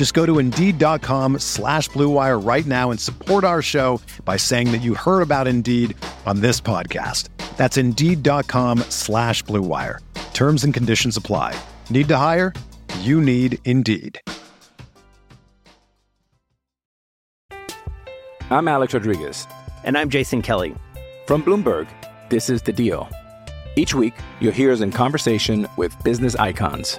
Just go to Indeed.com slash BlueWire right now and support our show by saying that you heard about Indeed on this podcast. That's Indeed.com slash BlueWire. Terms and conditions apply. Need to hire? You need Indeed. I'm Alex Rodriguez. And I'm Jason Kelly. From Bloomberg, this is The Deal. Each week, you'll hear us in conversation with business icons.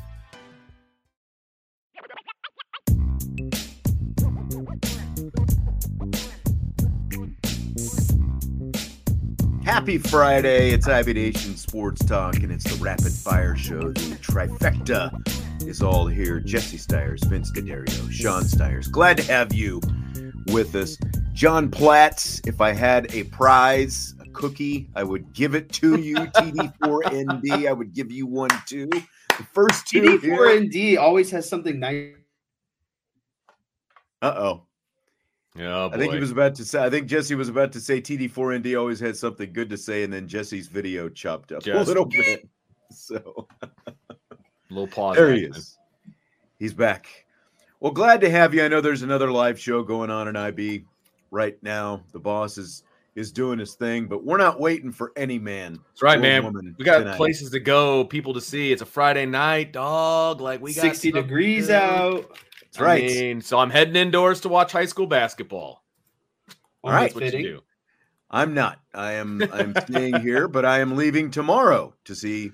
Happy Friday. It's IB Nation Sports Talk, and it's the Rapid Fire Show. The trifecta is all here. Jesse Stiers, Vince D'Addario, Sean Stiers. Glad to have you with us. John Platts, if I had a prize, a cookie, I would give it to you. TD4ND, I would give you one too. The first two. TD4ND always has something nice. Uh oh. Oh, I think he was about to say. I think Jesse was about to say TD4ND always had something good to say, and then Jesse's video chopped up a little bit. So little pause. there he action. is. He's back. Well, glad to have you. I know there's another live show going on in IB right now. The boss is is doing his thing, but we're not waiting for any man. That's right, man. woman We got tonight. places to go, people to see. It's a Friday night, dog. Like we got 60 degrees do. out. That's right. Mean, so I'm heading indoors to watch high school basketball. All right. That's what you do. I'm not. I am. I'm staying here, but I am leaving tomorrow to see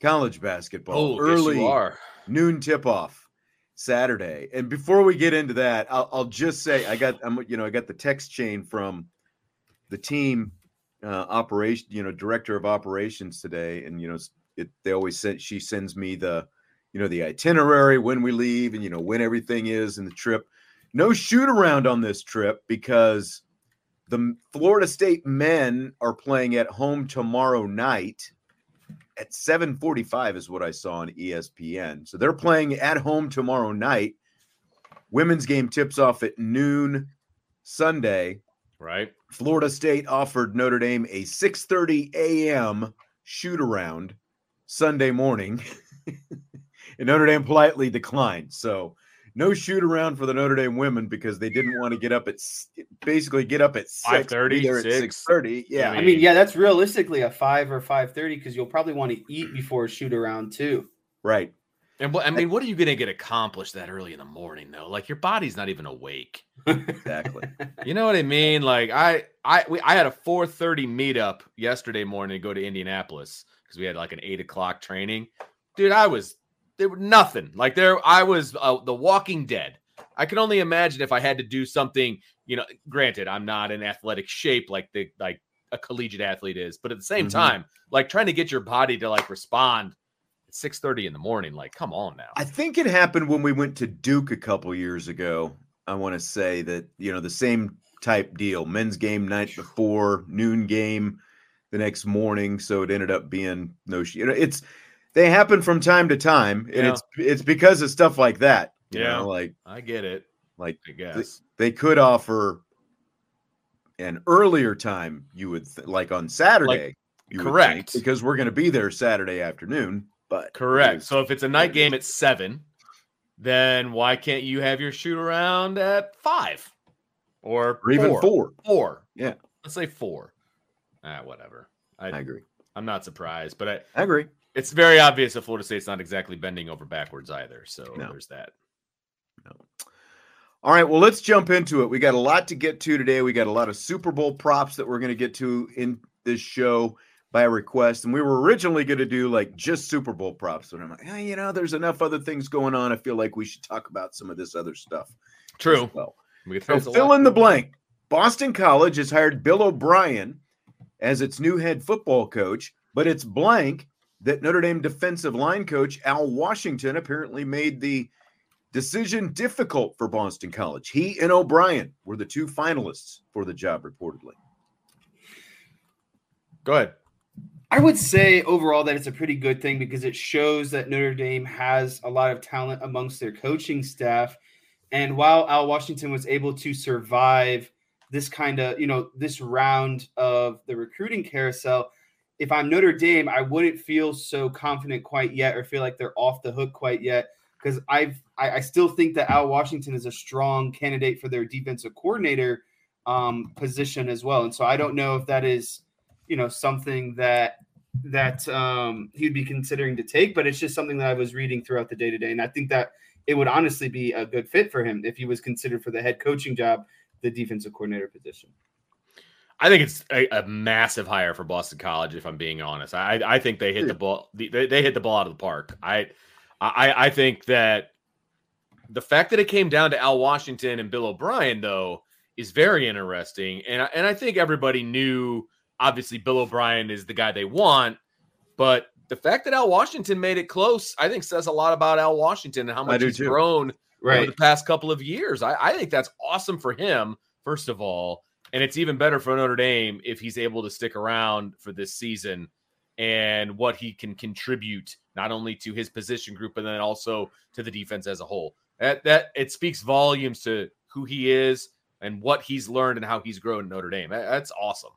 college basketball. Oh, yes, early you are. noon tip off Saturday. And before we get into that, I'll, I'll just say I got I'm you know I got the text chain from the team uh, operation you know director of operations today, and you know it they always send she sends me the you know the itinerary when we leave and you know when everything is in the trip. No shoot around on this trip because the Florida State men are playing at home tomorrow night at 7:45 is what I saw on ESPN. So they're playing at home tomorrow night. Women's game tips off at noon Sunday. Right. Florida State offered Notre Dame a 6:30 a.m. shoot around Sunday morning. and Notre Dame politely declined. So no shoot around for the Notre Dame women because they didn't want to get up at basically get up at 6 5:30, be there at 6:30. Yeah. I mean, yeah, that's realistically a five or five thirty because you'll probably want to eat before a shoot around too. right. And I mean, what are you gonna get accomplished that early in the morning though? Like your body's not even awake. Exactly. You know what I mean? Like I I we, I had a 4:30 meetup yesterday morning to go to Indianapolis because we had like an eight o'clock training. Dude, I was there was nothing. Like there, I was uh, the Walking Dead. I can only imagine if I had to do something. You know, granted, I'm not in athletic shape like the like a collegiate athlete is, but at the same Mhm. time, like trying to get your body to like respond at 6:30 in the morning. Like, come on now. I think it happened when we went to Duke a couple years ago. I want to say that, you know, the same type deal men's game night before, noon game the next morning. So it ended up being no, you know, it's they happen from time to time. And Yeah. it's it's because of stuff like that. You Yeah. know, like, I get it. like I guess. they could offer an earlier time, you would th- like on Saturday. you would think, correct. because we're going to be there Saturday afternoon. But Correct. So if it's a night game at seven, then why can't you have your shoot around at five? or, or even four. Four. Yeah. Let's say four. Ah, whatever. I, I agree. I'm not surprised, but I, I agree. It's very obvious that Florida State's not exactly bending over backwards either. So No. there's that. No. All right, well, let's jump into it. We got a lot to get to today. We got a lot of Super Bowl props that we're going to get to in this show by request. And we were originally going to do like just Super Bowl props. But I'm like, hey, you know, there's enough other things going on. I feel like we should talk about some of this other stuff. True. well. We So fill in the blank. Boston College has hired Bill O'Brien as its new head football coach, but it's blank that Notre Dame defensive line coach Al Washington apparently made the decision difficult for Boston College. He and O'Brien were the two finalists for the job, reportedly. Go ahead. I would say overall that it's a pretty good thing because it shows that Notre Dame has a lot of talent amongst their coaching staff. And while Al Washington was able to survive this kind of, you know, this round of the recruiting carousel, if I'm Notre Dame, I wouldn't feel so confident quite yet or feel like they're off the hook quite yet because I've I, I still think that Al Washington is a strong candidate for their defensive coordinator um, position as well. And so I don't know if that is you know something that that um, he'd be considering to take, but it's just something that I was reading throughout the day to day, and I think that it would honestly be a good fit for him if he was considered for the head coaching job, the defensive coordinator position. I think it's a, a massive hire for Boston College. If I'm being honest, I I think they hit the hmm. ball. They, they hit the ball out of the park. I I I think that the fact that it came down to Al Washington and Bill O'Brien though is very interesting, and I- and I think everybody knew. Obviously, Bill O'Brien is the guy they want, but the fact that Al Washington made it close, I think, says a lot about Al Washington and how much he's too. grown over the past couple of years. I, I think that's awesome for him, first of all. And it's even better for Notre Dame if he's able to stick around for this season and what he can contribute not only to his position group, but then also to the defense as a whole. That that it speaks volumes to who he is and what he's learned and how he's grown in Notre Dame. That's awesome.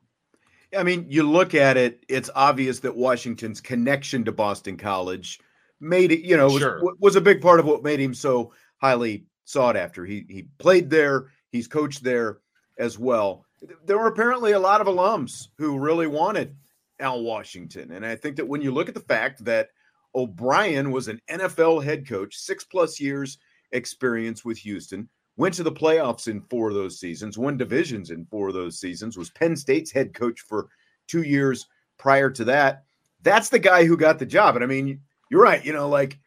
I mean, you look at it, it's obvious that Washington's connection to Boston College made it, you know, was, was a big part of what made him so highly sought after. He he played there, he's coached there as well. There were apparently a lot of alums who really wanted Al Washington. And I think that when you look at the fact that O'Brien was an NFL head coach, six plus years experience with Houston, went to the playoffs in four of those seasons, won divisions in four of those seasons, was Penn State's head coach for two years prior to that. That's the guy who got the job. And I mean, you're right. You know, like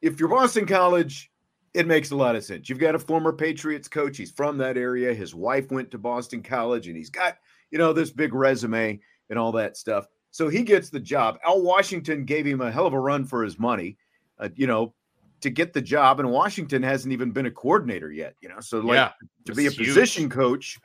if you're Boston College, it makes a lot of sense. You've got a former Patriots coach. He's from that area. His wife went to Boston College and he's got, you know, this big resume and all that stuff. So he gets the job. Al Washington gave him a hell of a run for his money, uh, you know, to get the job. And Washington hasn't even been a coordinator yet, you know. So, like, yeah. to be a huge. position coach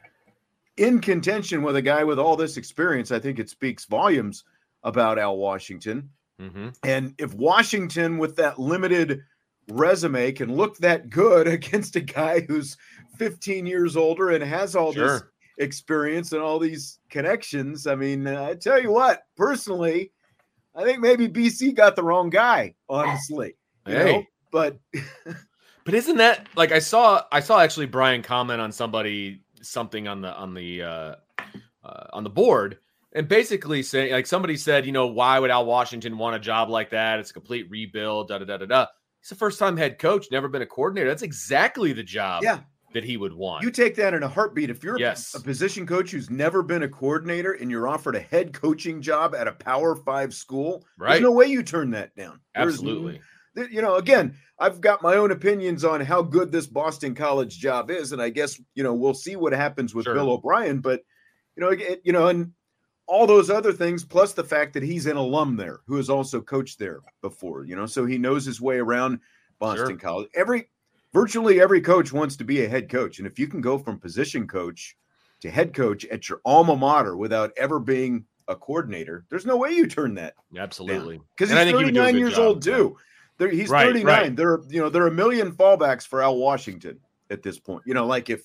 in contention with a guy with all this experience, I think it speaks volumes about Al Washington. Mhm. And if Washington, with that limited resume, can look that good against a guy who's 15 years older and has all this experience and all these connections, I mean, uh, I tell you what, personally, I think maybe BC got the wrong guy, honestly. you know? Hey. But But isn't that like I saw I saw actually Brian comment on somebody something on the on the uh, uh on the board and basically saying like somebody said, you know, why would Al Washington want a job like that? It's a complete rebuild, da da da da da. He's a first time head coach, never been a coordinator. That's exactly the job yeah, that he would want. You take that in a heartbeat. If you're a- Yes. a position coach who's never been a coordinator and you're offered a head coaching job at a Power Five school, Right. there's no way you turn that down. Absolutely. th- you know, again, I've got my own opinions on how good this Boston College job is, and I guess you know we'll see what happens with Sure. Bill O'Brien. But you know, it, you know, and all those other things, plus the fact that he's an alum there who has also coached there before. You know, so he knows his way around Boston Sure. College. Every virtually every coach wants to be a head coach, and if you can go from position coach to head coach at your alma mater without ever being a coordinator, there's no way you turn that Absolutely. because And I he's think he would do a 39 good years job, old yeah. too. There, he's Right, 39. right. There are you know there are a million fallbacks for Al Washington at this point. You know, like if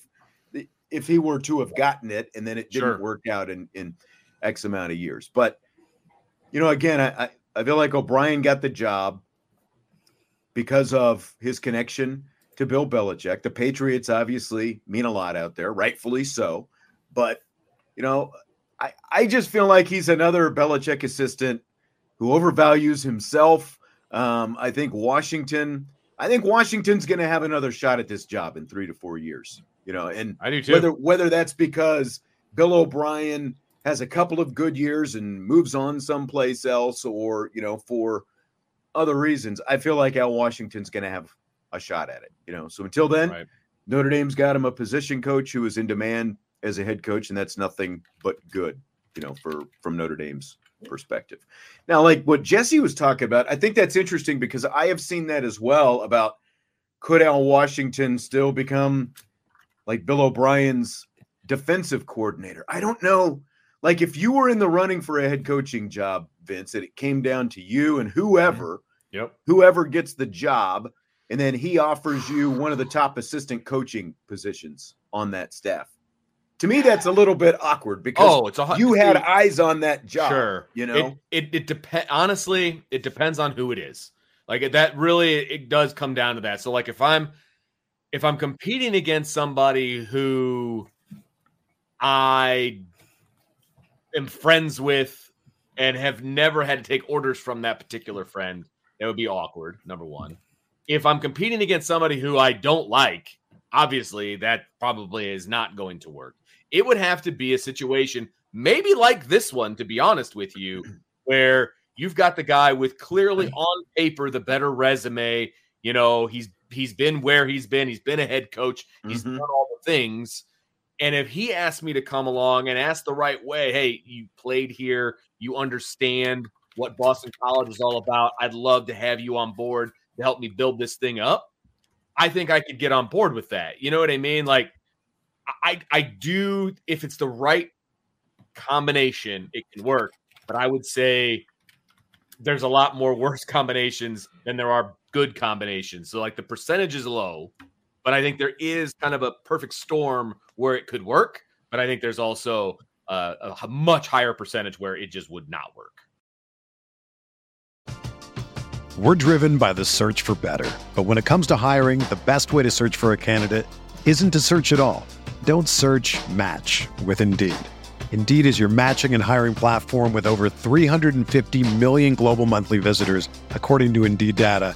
if he were to have gotten it and then it didn't Sure. work out in in X amount of years. But you know, again, I I- feel like O'Brien got the job because of his connection to Bill Belichick. The Patriots obviously mean a lot out there, rightfully so. But, you know, I, I just feel like he's another Belichick assistant who overvalues himself. Um, I think Washington, I think Washington's going to have another shot at this job in three to four years. You know, and I do too. Whether whether that's because Bill O'Brien has a couple of good years and moves on someplace else, or you know, for other reasons, I feel like Al Washington's going to have a shot at it. You know, so until then, right. Notre Dame's got him a position coach who is in demand as a head coach, and that's nothing but good. You know, for from Notre Dame's perspective. Now, like what Jesse was talking about, I think that's interesting because I have seen that as well about could Al Washington still become like Bill O'Brien's defensive coordinator? I don't know. Like if you were in the running for a head coaching job, Vince, and it came down to you and whoever, mm-hmm. yep, whoever gets the job, and then he offers you one of the top assistant coaching positions on that staff. To me, that's a little bit awkward because oh, it's a, you had eyes on that job. Sure, you know it. It, it depends. Honestly, it depends on who it is. Like that, really, it does come down to that. So, like, if I'm if I'm competing against somebody who I am friends with and have never had to take orders from that particular friend, that would be awkward. Number one. If I'm competing against somebody who I don't like, obviously that probably is not going to work. It would have to be a situation, maybe like this one, to be honest with you, where you've got the guy with clearly on paper the better resume. You know, he's he's been where he's been. He's been a head coach. He's mm-hmm. done all the things. And if he asked me to come along and ask the right way, hey, you played here, you understand what Boston College is all about. I'd love to have you on board to help me build this thing up. I think I could get on board with that. You know what I mean? Like I I do if it's the right combination, it can work. But I would say there's a lot more worse combinations than there are good combinations. So like the percentage is low, but I think there is kind of a perfect storm where it could work. But I think there's also a, much higher percentage where it just would not work. We're driven by the search for better. But when it comes to hiring, the best way to search for a candidate isn't to search at all. Don't search match with Indeed. Indeed is your matching and hiring platform with over 350 million global monthly visitors, according to Indeed data,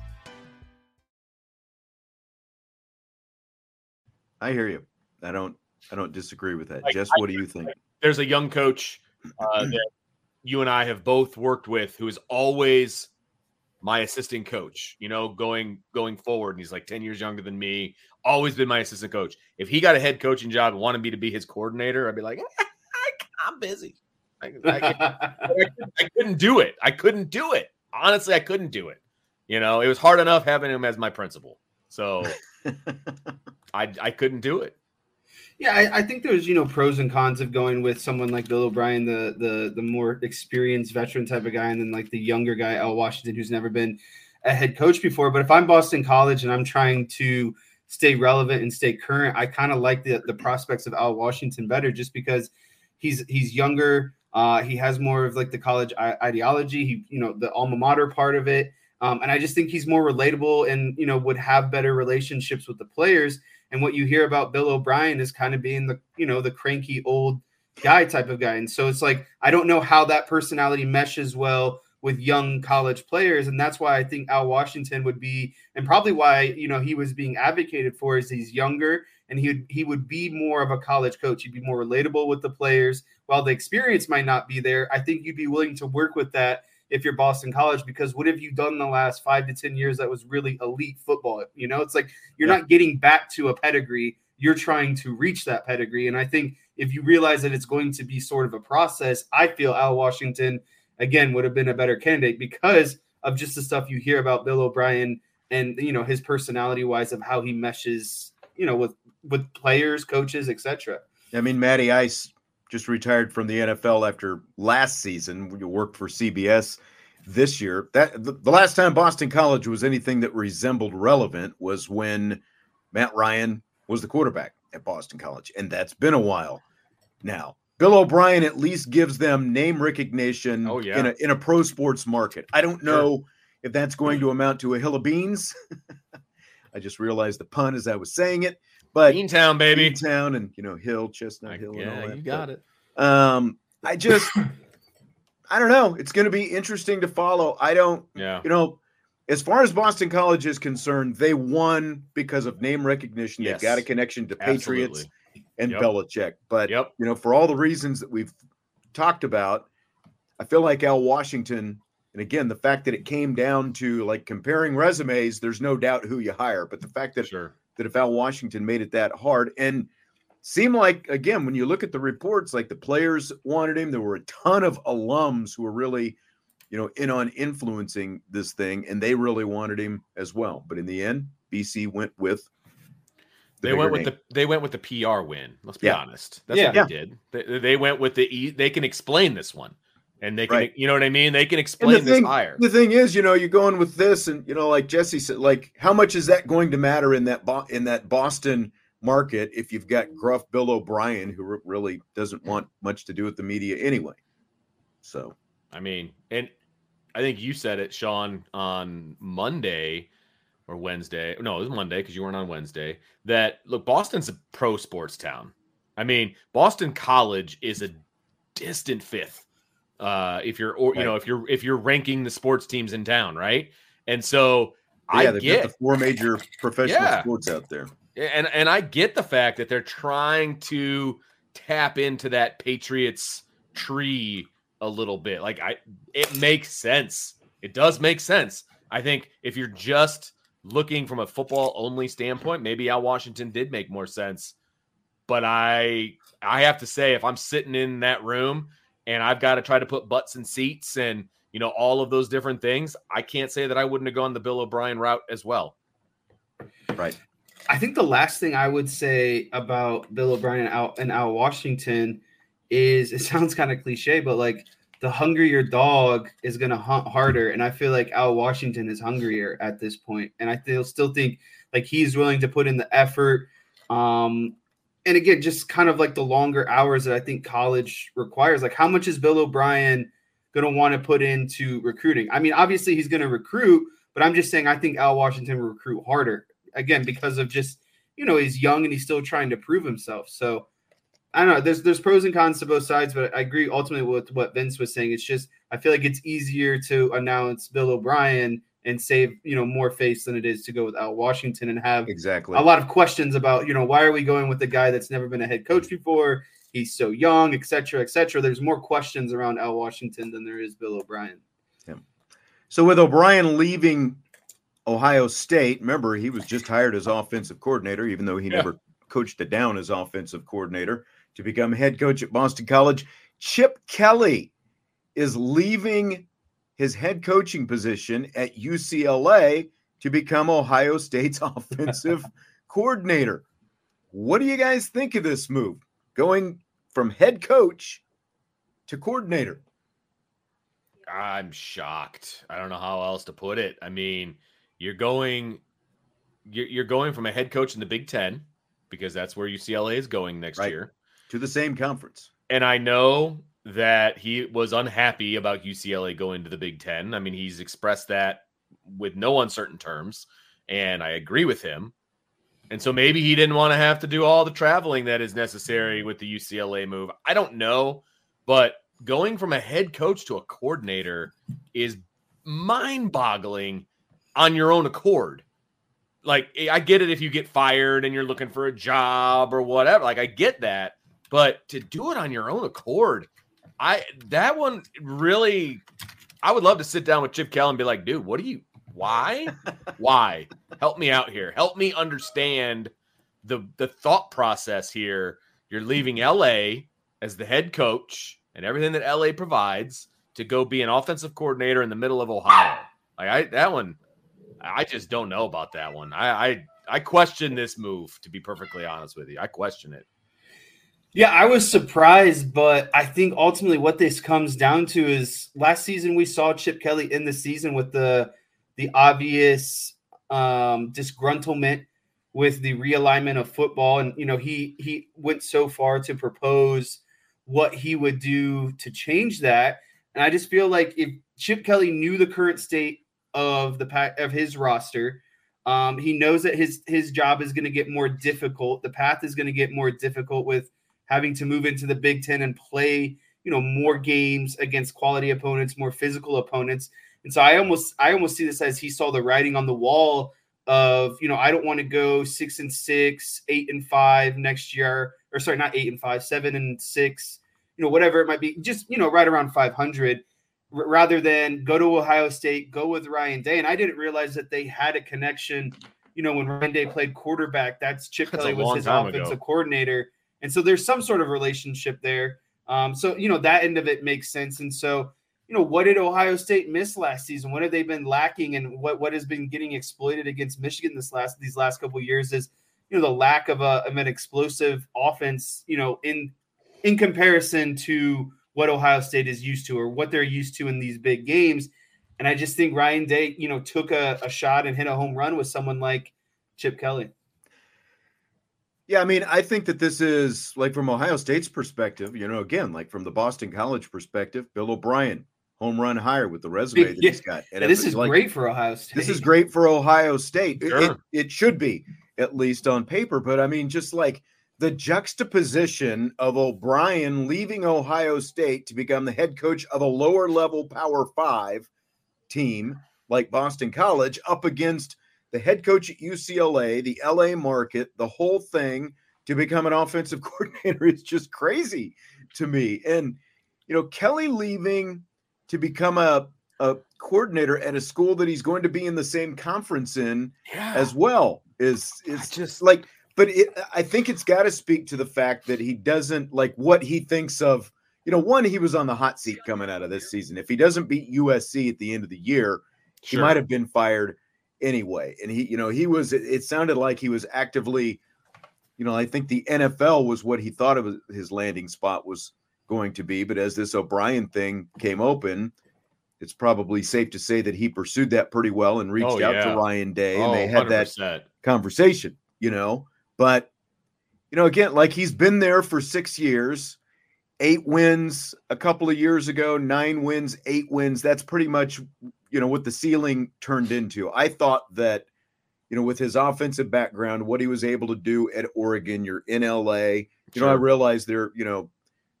I hear you. I don't. I don't disagree with that. Like, Jess, what do you think? There's a young coach uh, that you and I have both worked with who is always my assistant coach, you know, going going forward. And he's like 10 years younger than me, always been my assistant coach. If he got a head coaching job and wanted me to be his coordinator, I'd be like, I'm busy. I, I, I, couldn't do it. I couldn't do it. Honestly, I couldn't do it. You know, it was hard enough having him as my principal. So I I couldn't do it. Yeah, I, I, think there's you know pros and cons of going with someone like Bill O'Brien, the the the more experienced veteran type of guy, and then like the younger guy Al Washington, who's never been a head coach before. But if I'm Boston College and I'm trying to stay relevant and stay current, I kind of like the the prospects of Al Washington better, just because he's he's younger. Uh, he has more of like the college ideology. He, you know, the alma mater part of it. Um, and I just think he's more relatable and you know would have better relationships with the players. And what you hear about Bill O'Brien is kind of being the you know the cranky old guy type of guy. And so it's like I don't know how that personality meshes well with young college players, and that's why I think Al Washington would be, and probably why you know he was being advocated for is he's younger and he would he would be more of a college coach. He'd be more relatable with the players. While the experience might not be there, I think you'd be willing to work with that if you're Boston College because what have you done the last five to 10 years that was really elite football? You know, it's like you're yeah. not getting back to a pedigree, you're trying to reach that pedigree. And I think if you realize that it's going to be sort of a process, I feel Al Washington, again, would have been a better candidate because of just the stuff you hear about Bill O'Brien and, you know, his personality wise of how he meshes, you know, with with players, coaches, etc. I mean, Matty Ice just retired from the NFL after last season. You worked for CBS this year. That the, the, last time Boston College was anything that resembled relevant was when Matt Ryan was the quarterback at Boston College, and that's been a while now. Bill O'Brien at least gives them name recognition oh, yeah. in a in a pro sports market. I don't know sure. if that's going to amount to a hill of beans. I just realized the pun as I was saying it. But Beantown, baby. Beantown and you know, Hill, Chestnut Hill, yeah, and all that. You got but, it. Um, I just I don't know. It's gonna be interesting to follow. I don't yeah, you know, as far as Boston College is concerned, they won because of name recognition. Yes. They've got a connection to Patriots and yep. Belichick. But yep. you know, for all the reasons that we've talked about, I feel like Al Washington and again, the fact that it came down to like comparing resumes, there's no doubt who you hire. But the fact that sure that if Al Washington made it that hard and seemed like again when you look at the reports like the players wanted him there were a ton of alums who were really you know in on influencing this thing and they really wanted him as well but in the end bc went with the they went with name. the they went with the pr win let's be yeah. honest that's yeah. what they did they, they went with the they can explain this one and they can right. you know what i mean? They can explain the thing, this higher. the thing is you know you're going with this and you know like jesse said like how much is that going to matter in that Bo- in that boston market if you've got gruff bill o'brien who really doesn't want much to do with the media anyway? So. I mean and i think you said it sean on monday or wednesday no it was monday because you weren't on wednesday that look boston's a pro sports town. I mean boston college is a distant fifth uh, if you're or you right. know if you're if you're ranking the sports teams in town, right? And so yeah, I get the four major professional yeah. sports out there, and and I get the fact that they're trying to tap into that Patriots tree a little bit. Like I, it makes sense. It does make sense. I think if you're just looking from a football only standpoint, maybe Al Washington did make more sense. But I, I have to say, if I'm sitting in that room and I've got to try to put butts in seats and you know all of those different things, I can't say that I wouldn't have gone the Bill O'Brien route as well. Right. I think the last thing I would say about Bill O'Brien and Al, and Al Washington is it sounds kind of cliche, but like the hungrier dog is going to hunt harder. And I feel like Al Washington is hungrier at this point. And I still still think like he's willing to put in the effort. Um, and again, just kind of like the longer hours that I think college requires. Like, how much is Bill O'Brien going to want to put into recruiting? I mean, obviously he's going to recruit, but I'm just saying I think Al Washington will recruit harder again because of just you know he's young and he's still trying to prove himself. So I don't know. There's there's pros and cons to both sides, but I agree ultimately with what Vince was saying. It's just I feel like it's easier to announce Bill O'Brien and save you know more face than it is to go without Washington and have exactly a lot of questions about you know why are we going with the guy that's never been a head coach mm-hmm. before? He's so young, et cetera, et cetera. There's more questions around Al Washington than there is Bill O'Brien. Yeah. So with O'Brien leaving Ohio State, remember he was just hired as offensive coordinator, even though he yeah. never coached it down as offensive coordinator to become head coach at Boston College. Chip Kelly is leaving his head coaching position at UCLA to become Ohio State's offensive coordinator. What do you guys think of this move? Going from head coach to coordinator. I'm shocked. I don't know how else to put it. I mean, you're going you're, going from a head coach in the Big 10 because that's where UCLA is going next right. year to the same conference. And I know that he was unhappy about UCLA going to the Big Ten. I mean, he's expressed that with no uncertain terms, and I agree with him. And so maybe he didn't want to have to do all the traveling that is necessary with the UCLA move. I don't know, but going from a head coach to a coordinator is mind boggling on your own accord. Like, I get it if you get fired and you're looking for a job or whatever. Like, I get that. But to do it on your own accord, I that one really I would love to sit down with Chip Kelly and be like, dude, what do you why? why? Help me out here. Help me understand the the thought process here. You're leaving LA as the head coach and everything that LA provides to go be an offensive coordinator in the middle of Ohio. Like I that one, I just don't know about that one. I I, I question this move to be perfectly honest with you. I question it. Yeah, I was surprised, but I think ultimately what this comes down to is last season we saw Chip Kelly in the season with the the obvious um, disgruntlement with the realignment of football, and you know he he went so far to propose what he would do to change that, and I just feel like if Chip Kelly knew the current state of the pack of his roster, um, he knows that his his job is going to get more difficult. The path is going to get more difficult with having to move into the Big Ten and play, you know, more games against quality opponents, more physical opponents. And so I almost I almost see this as he saw the writing on the wall of, you know, I don't want to go six and six, eight and five next year, or sorry, not eight and five, seven and six, you know, whatever it might be, just you know, right around 500 rather than go to Ohio State, go with Ryan Day. And I didn't realize that they had a connection. You know, when Ryan Day played quarterback, that's Chip Kelly was his offensive ago. coordinator. And so there's some sort of relationship there. Um, so, you know, that end of it makes sense. And so, you know, what did Ohio State miss last season? What have they been lacking and what, what has been getting exploited against Michigan this last these last couple years is, you know, the lack of, a, of an explosive offense, you know, in in comparison to what Ohio State is used to or what they're used to in these big games. And I just think Ryan Day, you know, took a, a shot and hit a home run with someone like Chip Kelly. Yeah, I mean, I think that this is like from Ohio State's perspective, you know, again, like from the Boston College perspective, Bill O'Brien, home run higher with the resume that he's got. And this is like, great for Ohio State. This is great for Ohio State. Sure. It, it should be, at least on paper. But I mean, just like the juxtaposition of O'Brien leaving Ohio State to become the head coach of a lower level Power Five team like Boston College up against the head coach at UCLA, the LA market, the whole thing to become an offensive coordinator is just crazy to me. And, you know, Kelly leaving to become a, a coordinator at a school that he's going to be in the same conference in yeah. as well is is just like but it, I think it's got to speak to the fact that he doesn't like what he thinks of. You know, one, he was on the hot seat coming out of this season. If he doesn't beat USC at the end of the year, sure. he might have been fired anyway. And he, you know, he was, it, sounded like he was actively, you know, I think the NFL was what he thought of his landing spot was going to be. But as this O'Brien thing came open, it's probably safe to say that he pursued that pretty well and reached oh, out yeah. to Ryan Day and oh, they had 100%. that conversation, you know. But, you know, again, like he's been there for six years, eight wins a couple of years ago, nine wins, eight wins. That's pretty much you know what the ceiling turned into. I thought that you know with his offensive background, what he was able to do at Oregon, you're in LA. You sure. know, I realize there, you know,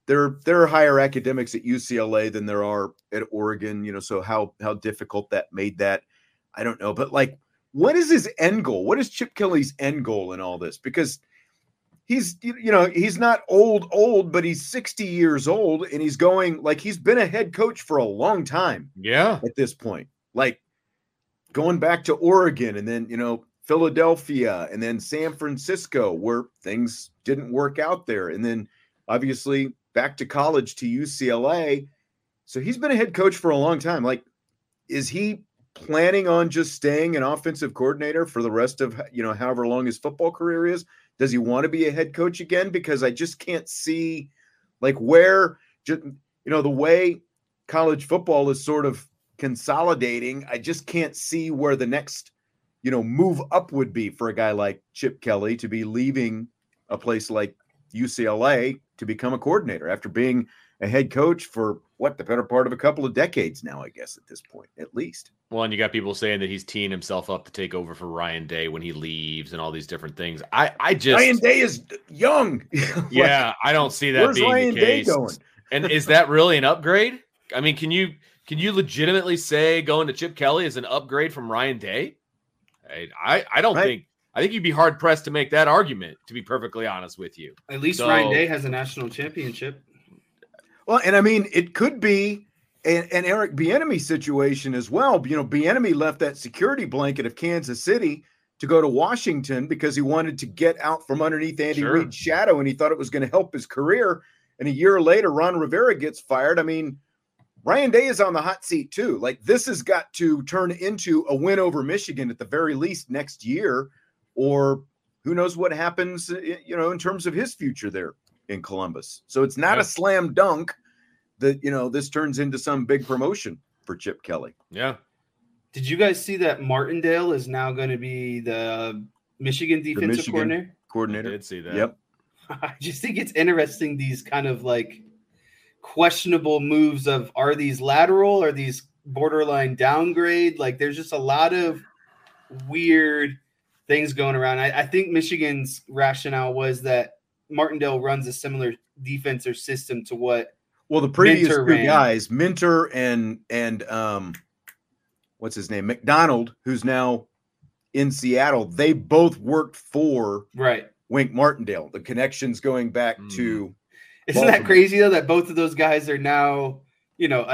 there there are higher academics at UCLA than there are at Oregon. You know, so how how difficult that made that, I don't know. But like, what is his end goal? What is Chip Kelly's end goal in all this? Because he's you know he's not old old but he's 60 years old and he's going like he's been a head coach for a long time yeah. at this point. Like going back to oregon and then you know philadelphia and then san francisco where things didn't work out there. And then obviously back to college to ucla so he's been a head coach for a long time. Like is he planning on just staying an offensive coordinator for the rest of you know however long his football career is does he want to be a head coach again? Because I just can't see like where you know the way college football is sort of consolidating. I just can't see where the next you know move up would be for a guy like Chip Kelly to be leaving a place like UCLA to become a coordinator after being a head coach for what the better part of a couple of decades now, I guess, at this point, at least. Well, and you got people saying that he's teeing himself up to take over for Ryan Day when he leaves and all these different things. I, I just Ryan Day is young. yeah, I don't see that Where's being Ryan the Day case. going? and is that really an upgrade? I mean, can you can you legitimately say going to Chip Kelly is an upgrade from Ryan Day? I I, I don't Right. think I think you'd be hard pressed to make that argument, to be perfectly honest with you. At least So- Ryan Day has a national championship. Well, and I mean, it could be an, an Eric Bieniemy situation as well. You know, Bieniemy left that security blanket of Kansas City to go to Washington because he wanted to get out from underneath Andy Sure. Reid's shadow, and he thought it was going to help his career. And a year later, Ron Rivera gets fired. I mean, Ryan Day is on the hot seat too. Like this has got to turn into a win over Michigan at the very least next year, or who knows what happens, you know, in terms of his future there in Columbus. So it's not Yeah. a slam dunk that you know this turns into some big promotion for Chip Kelly. Yeah. Did you guys see that Martindale is now going to be the Michigan defensive Michigan coordinator? I Coordinator. did see that. Yep. I just think it's interesting these kind of like questionable moves of are these lateral are these borderline downgrade like there's just a lot of weird things going around I, I think michigan's rationale was that martindale runs a similar defense or system to what Well, the previous Minter two ran. guys, Minter and and um, what's his name, Macdonald, who's now in Seattle. They both worked for right Wink Martindale. The connections going back Mm. to isn't Baltimore. that crazy though that both of those guys are now you know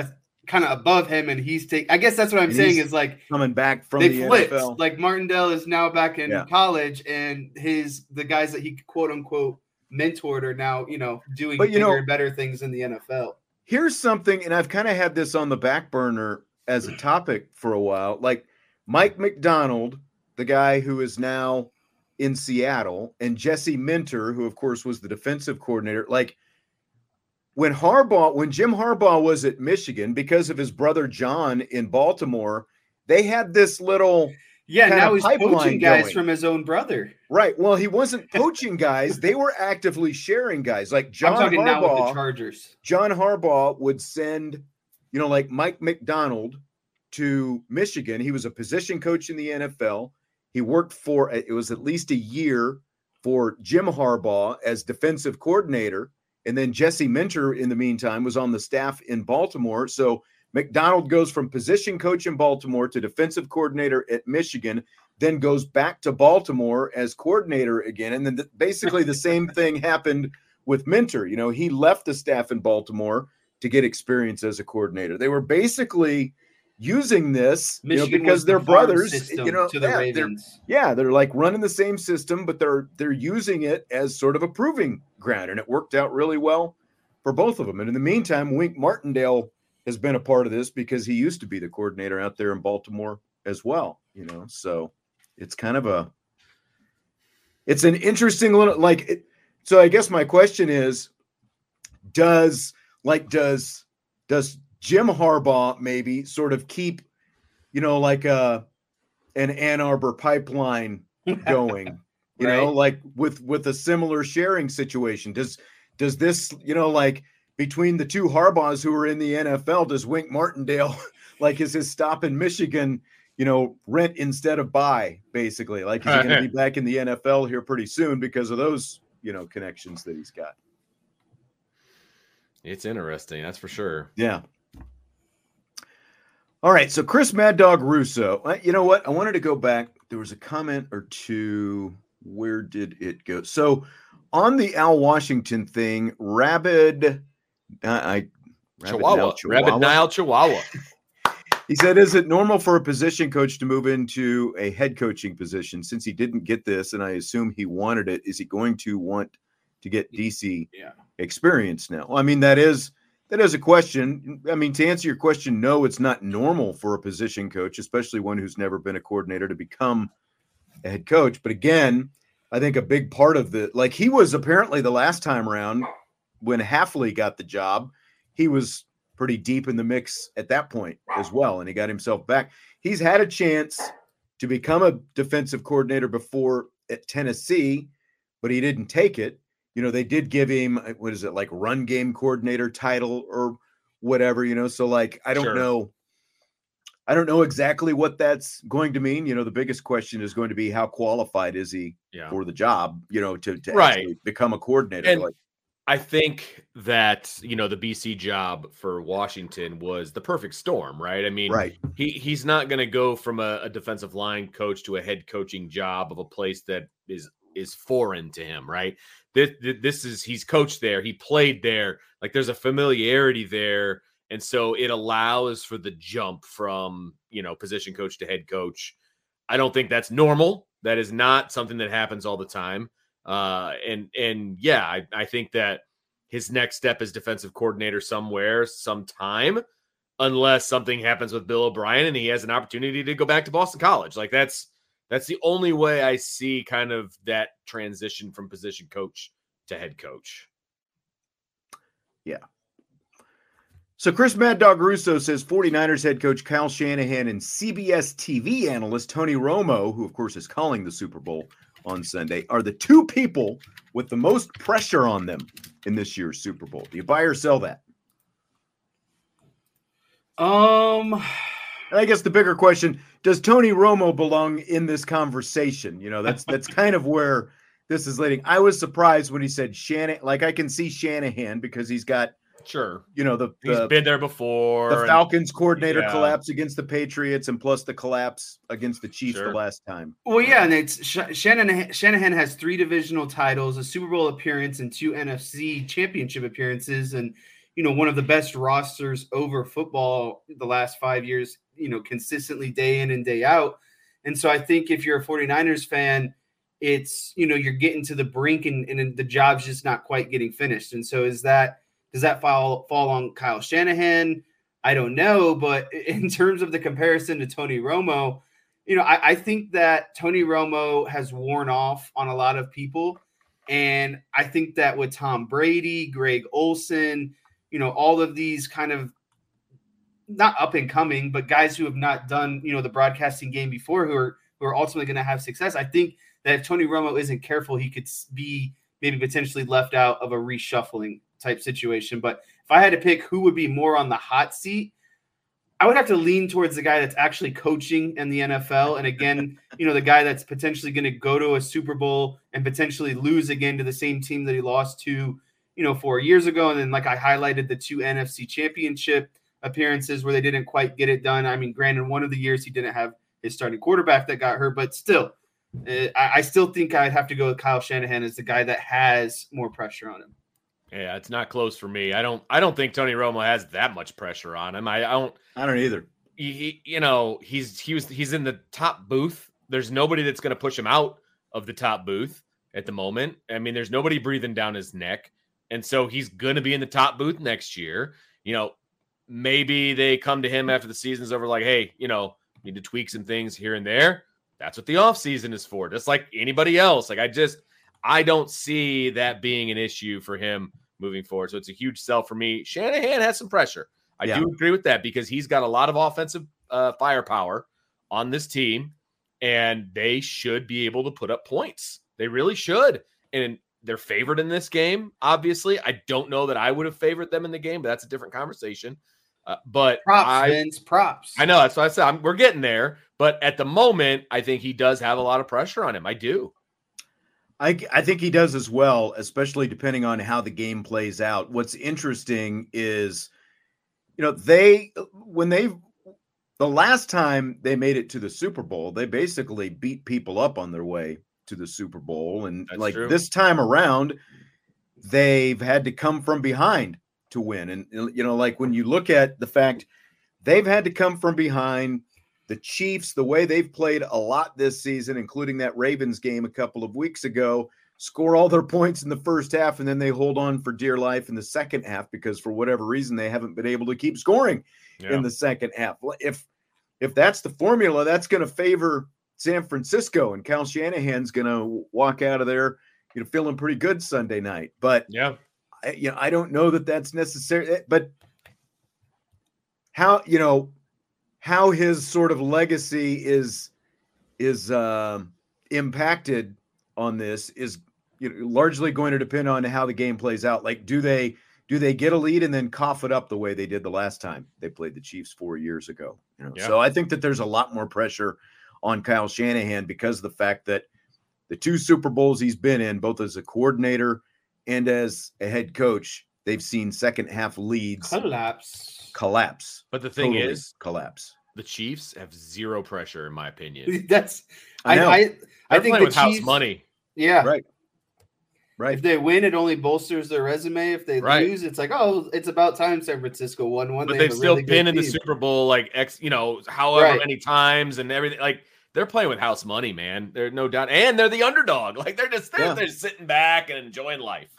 kind of above him and he's taking i guess that's what i'm And saying is like coming back from they the flipped. NFL. Like Martindale is now back in Yeah. college, and his the guys that he quote unquote mentored are now you know doing But, you bigger know- and better things in the NFL. Here's something, and I've kind of had this on the back burner as a topic for a while. Like Mike Macdonald, the guy who is now in Seattle, and Jesse Minter, who of course was the defensive coordinator. Like when Harbaugh, when Jim Harbaugh was at Michigan, because of his brother John in Baltimore, they had this little Yeah, now he's poaching guys going. from his own brother. right. Well, he wasn't poaching guys; they were actively sharing guys. Like John I'm talking now with Harbaugh. the Chargers. John Harbaugh would send, you know, like Mike Macdonald to Michigan. He was a position coach in the NFL. He worked for it was at least a year for Jim Harbaugh as defensive coordinator. And then Jesse Minter, in the meantime, was on the staff in Baltimore. So Macdonald goes from position coach in Baltimore to defensive coordinator at Michigan, then goes back to Baltimore as coordinator again. And then th- basically the same thing happened with Minter. You know, he left the staff in Baltimore to get experience as a coordinator. They were basically using this you know, because they're farm brothers. You know, to the yeah, they're- yeah, they're like running the same system, but they're they're using it as sort of a proving ground, and it worked out really well for both of them. And in the meantime, Wink Martindale has been a part of this because he used to be the coordinator out there in Baltimore as well. You know, so it's kind of a it's an interesting little like. It, so I guess my question is, does like does does Jim Harbaugh maybe sort of keep, you know, like a an Ann Arbor pipeline going, you know, like with with a similar sharing situation. Does does this, you know, like between the two Harbaughs who are in the NFL, does Wink Martindale like is his stop in Michigan, you know, rent instead of buy, basically? Like is he going to be back in the NFL here pretty soon because of those, you know, connections that he's got? It's interesting, that's for sure. Yeah. All right. So Chris Mad Dog Russo. uh, You know what? I wanted to go back. There was a comment or two. Where did it go? So on the Al Washington thing, Rabid, uh, I Rabid Chihuahua. Nile Rabbit Nile Chihuahua. He said, "Is it normal for a position coach to move into a head coaching position since he didn't get this, and I assume he wanted it? Is he going to want to get DC Yeah. experience now? Well, I mean, that is that is a question. I mean, to answer your question, no, it's not normal for a position coach, especially one who's never been a coordinator, to become a head coach. But again, I think a big part of the like he was apparently the last time around when Hafley got the job, he was pretty deep in the mix at that point as well, and he got himself back. He's had a chance to become a defensive coordinator before at Tennessee, but he didn't take it. you know, they did give him uh, what is it like run game coordinator title or whatever, you know. So like I don't Sure. know. I don't know exactly what that's going to mean. You know, the biggest question is going to be how qualified is he Yeah. for the job, you know, to, to Right. become a coordinator. And like, I think that you know the BC job for Washington was the perfect storm, right? I mean, right. he he's not going to go from a, a defensive line coach to a head coaching job of a place that is is foreign to him, right? This this is he's coached there, he played there, like there's a familiarity there, and so it allows for the jump from you know position coach to head coach. I don't think that's normal. That is not something that happens all the time. Uh, and and yeah, I, I think that his next step is defensive coordinator somewhere, sometime, unless something happens with Bill O'Brien and he has an opportunity to go back to Boston College. Like that's that's the only way I see kind of that transition from position coach to head coach. Yeah. So Chris Mad Dog Russo says 49ers head coach Kyle Shanahan and CBS TV analyst Tony Romo, who of course is calling the Super Bowl on Sunday, are the two people with the most pressure on them in this year's Super Bowl. Do you buy or sell that? Um, And I guess the bigger question, does Tony Romo belong in this conversation? You know, that's that's kind of where this is leading. I was surprised when he said Shannon. like I can see Shanahan because he's got, Sure. you know, the, He's the been there before. the and- Falcons coordinator yeah. collapse against the Patriots and plus the collapse against the Chiefs Sure. the last time. well, yeah, and it's Sh- Shanahan. Shanahan has three divisional titles, a Super Bowl appearance, and two NFC Championship appearances, and you know one of the best rosters over football the last five years. You know, consistently day in and day out. And so I think if you're a 49ers fan, it's you know you're getting to the brink and, and the job's just not quite getting finished. And so is that does that fall fall on Kyle Shanahan? I don't know, but in terms of the comparison to Tony Romo, you know, I, I think that Tony Romo has worn off on a lot of people. And I think that with Tom Brady, Greg Olsen, you know, all of these kind of not up and coming, but guys who have not done, you know, the broadcasting game before who are who are ultimately going to have success. I think that if Tony Romo isn't careful, he could be maybe potentially left out of a reshuffling type situation. But if I had to pick who would be more on the hot seat, I would have to lean towards the guy that's actually coaching in the NFL. And again, you know, the guy that's potentially going to go to a Super Bowl and potentially lose again to the same team that he lost to, you know, four years ago. And then, like I highlighted, the two NFC championship appearances where they didn't quite get it done. I mean, granted, one of the years he didn't have his starting quarterback that got hurt, but still, eh, I, I still think I'd have to go with Kyle Shanahan as the guy that has more pressure on him. Yeah, it's not close for me. I don't I don't think Tony Romo has that much pressure on him. I, I don't I don't either. he, he- you know, he's he was he's in the top booth. There's nobody that's going to push him out of the top booth at the moment. I mean, there's nobody breathing down his neck, and so he's going to be in the top booth next year. You know, maybe they come to him after the season's over, like, hey, you know, need to tweak some things here and there. That's what the offseason is for, just like anybody else. Like, I just I don't see that being an issue for him moving forward. So it's a huge sell for me. Shanahan has some pressure. I Yeah. do agree with that because he's got a lot of offensive uh, firepower on this team, and they should be able to put up points. They really should. And they're favored in this game, obviously. I don't know that I would have favored them in the game, but that's a different conversation. Uh, but Props, I, Vince. Props. I know that's what I said. I'm, we're getting there, but at the moment, I think he does have a lot of pressure on him. I do. I, I think he does as well, especially depending on how the game plays out. What's interesting is, you know, they when they the last time they made it to the Super Bowl, they basically beat people up on their way to the Super Bowl, and That's like true. this time around, they've had to come from behind to win. And you know, like when you look at the fact they've had to come from behind. The Chiefs, the way they've played a lot this season, including that Ravens game a couple of weeks ago, score all their points in the first half and then they hold on for dear life in the second half because for whatever reason they haven't been able to keep scoring in the second half. If if that's the formula, that's going to favor San Francisco and Kyle Shanahan's going to walk out of there, you know, feeling pretty good Sunday night. But Yeah. I, you know, I don't know that that's necessary. Eh, but how you know how his sort of legacy is is um impacted on this is you know, largely going to depend on how the game plays out. Like, do they do they get a lead and then cough it up the way they did the last time they played the Chiefs four years ago? You know, Yeah. so I think that there's a lot more pressure on Kyle Shanahan because of the fact that the two Super Bowls he's been in, both as a coordinator and as a head coach, they've seen second half leads Collapse. collapse. But the thing Totally is, collapse. The Chiefs have zero pressure, in my opinion. That's I I know. I, I, think the with house money. Yeah. Right. Right. If they win, it only bolsters their resume. If they Right. lose, it's like, oh, it's about time San Francisco won one. But They they've still really been in the. Super Bowl like X, you know, however Right. many times and everything. Like they're playing with house money, man. They're no doubt, and they're the underdog. Like they're just they're, Yeah. they're sitting back and enjoying life.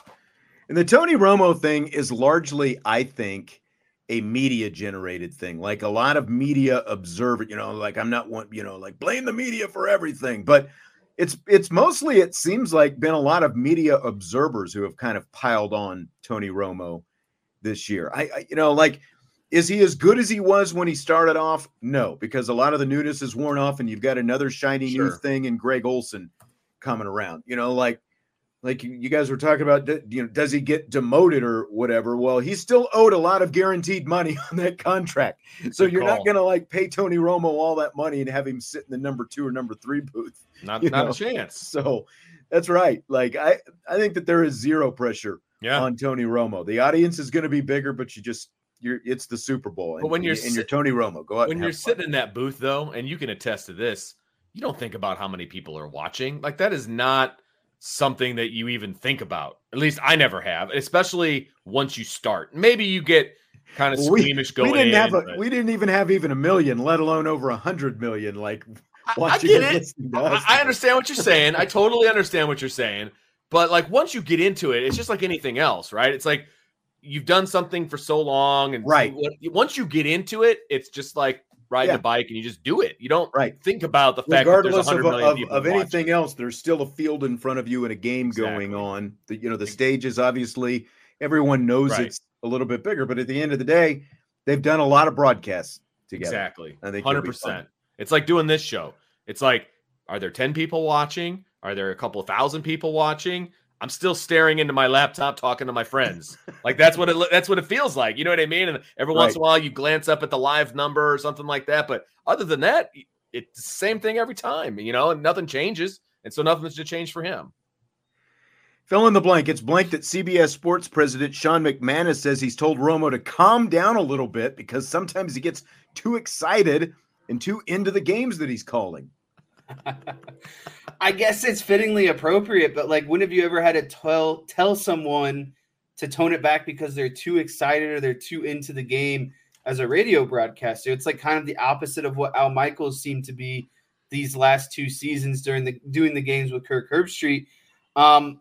And the Tony Romo thing is largely, I think, a media generated thing. Like a lot of media observe you know, like I'm not one, you know, like blame the media for everything. But it's it's mostly, it seems like been a lot of media observers who have kind of piled on Tony Romo this year. I, I you know, like is he as good as he was when he started off? No, because a lot of the newness is worn off, and you've got another shiny new thing in Greg Olsen coming around. You know, like like you guys were talking about, you know, does he get demoted or whatever? Well, he's still owed a lot of guaranteed money on that contract, so Good you're not going to like pay Tony Romo all that money and have him sit in the number two or number three booth. Not not know, a chance. So that's right. Like I I think that there is zero pressure Yeah. on Tony Romo. The audience is going to be bigger, but you just you're it's the Super Bowl. And, But when you're and you're Tony Romo, go out. when you're have fun. sitting in that booth though and you can attest to this you don't think about how many people are watching like that is not something that you even think about at least i never have especially once you start maybe you get kind of we- squeamish we going didn't in, have a but- we didn't even have even a million, let alone over a hundred million. Like I- I get it. I. I understand what you're saying i totally understand what you're saying but like once you get into it it's just like anything else right it's like you've done something for so long and Right. once you get into it it's just like riding Yeah. a bike and you just do it you don't Right. think about the fact that regardless there's of, 100 million of, of watching. anything else there's still a field in front of you and a game going on the, you know the stage is obviously everyone knows Right. it's a little bit bigger but at the end of the day they've done a lot of broadcasts together Exactly. I think hundred percent. It's like doing this show. It's like, are there 10 people watching? Are there a couple thousand people watching? I'm still staring into my laptop talking to my friends. like that's what it that's what it feels like. You know what I mean? And every once in a while you glance up at the live number or something like that. But other than that, it's the same thing every time, you know, and nothing changes. And so nothing's to change for him. Fill in the blank. It's blank that CBS Sports president Sean McManus says he's told Romo to calm down a little bit because sometimes he gets too excited and too into the games that he's calling. I guess it's fittingly appropriate, but like, when have you ever had to tell tell someone to tone it back because they're too excited or they're too into the game as a radio broadcaster? It's like kind of the opposite of what Al Michaels seemed to be these last two seasons during the doing the games with Kirk Herbstreit. Um,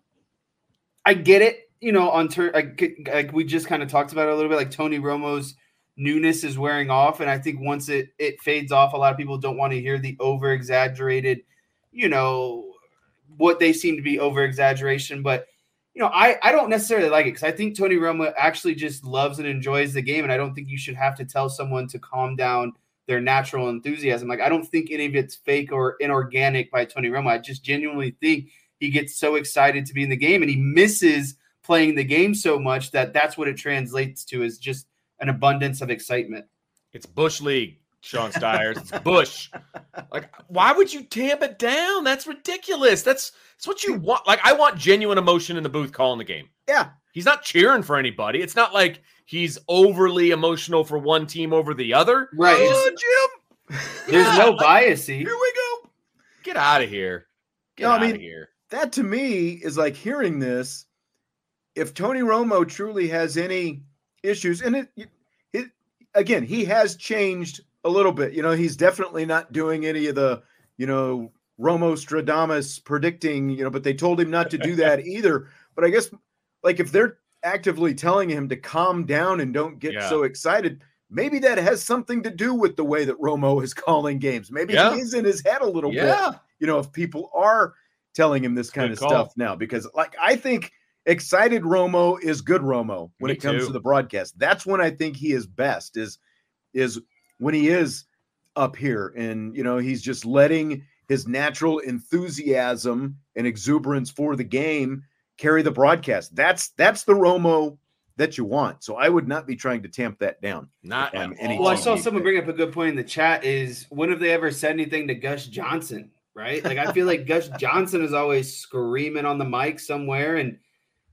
I get it, you know, on tur- like, like we just kind of talked about it a little bit, like Tony Romo's newness is wearing off, and I think once it it fades off, a lot of people don't want to hear the over exaggerated, you know, what they seem to be over exaggeration. But you know, I I don't necessarily like it because I think Tony Romo actually just loves and enjoys the game, and I don't think you should have to tell someone to calm down their natural enthusiasm. Like I don't think any of it's fake or inorganic by Tony Romo. I just genuinely think he gets so excited to be in the game and he misses playing the game so much that that's what it translates to is just an abundance of excitement. It's Bush League, Sean Stiers. It's Bush. Like, why would you tamp it down? That's ridiculous. That's that's what you want. Like, I want genuine emotion in the booth calling the game. Yeah. He's not cheering for anybody. It's not like he's overly emotional for one team over the other. Right. Oh, Jim. There's Yeah, no like, bias. Here we go. Get out of here. Get No, I out mean, of here. that to me is like hearing this. If Tony Romo truly has any issues, and it, it again, he has changed a little bit. You know, he's definitely not doing any of the, you know, Romo Stradamus predicting. You know, but they told him not to do that either. But I guess, like, if they're actively telling him to calm down and don't get Yeah. so excited. Maybe that has something to do with the way that Romo is calling games. Maybe Yeah. he's in his head a little bit you know, if people are telling him this kind Good of call. stuff now, because like I think excited Romo is good Romo when Me it comes too. to the broadcast. That's when I think he is best is is when he is up here and you know he's just letting his natural enthusiasm and exuberance for the game carry the broadcast. That's that's the Romo that you want. So I would not be trying to tamp that down. Not Um, at any all. Well, I saw someone pick. bring up a good point in the chat is when have they ever said anything to Gus Johnson? Right? Like I feel like Gus Johnson is always screaming on the mic somewhere. And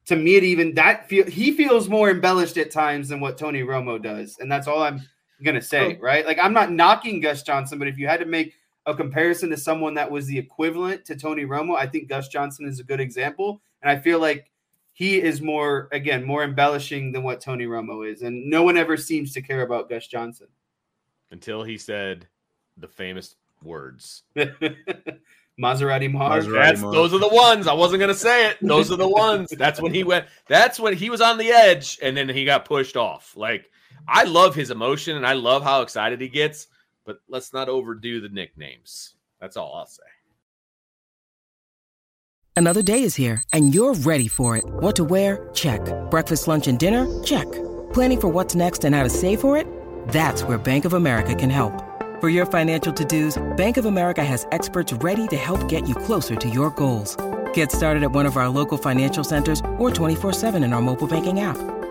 to me, it even that feel he feels more embellished at times than what Tony Romo does. And that's all I'm gonna say, oh. right? Like I'm not knocking Gus Johnson, but if you had to make a comparison to someone that was the equivalent to Tony Romo, I think Gus Johnson is a good example. And I feel like he is more, again, more embellishing than what Tony Romo is. And no one ever seems to care about Gus Johnson. Until he said the famous words. Maserati Mars. Maserati. That's Mars. those are the ones. I wasn't gonna say it. Those are the ones. That's when he went. That's when he was on the edge, and then he got pushed off. Like I love his emotion, and I love how excited he gets. But let's not overdo the nicknames. That's all I'll say. Another day is here, and you're ready for it. What to wear? Check. Breakfast, lunch, and dinner? Check. Planning for what's next and how to save for it? That's where Bank of America can help. For your financial to-dos, Bank of America has experts ready to help get you closer to your goals. Get started at one of our local financial centers or 24-7 in our mobile banking app.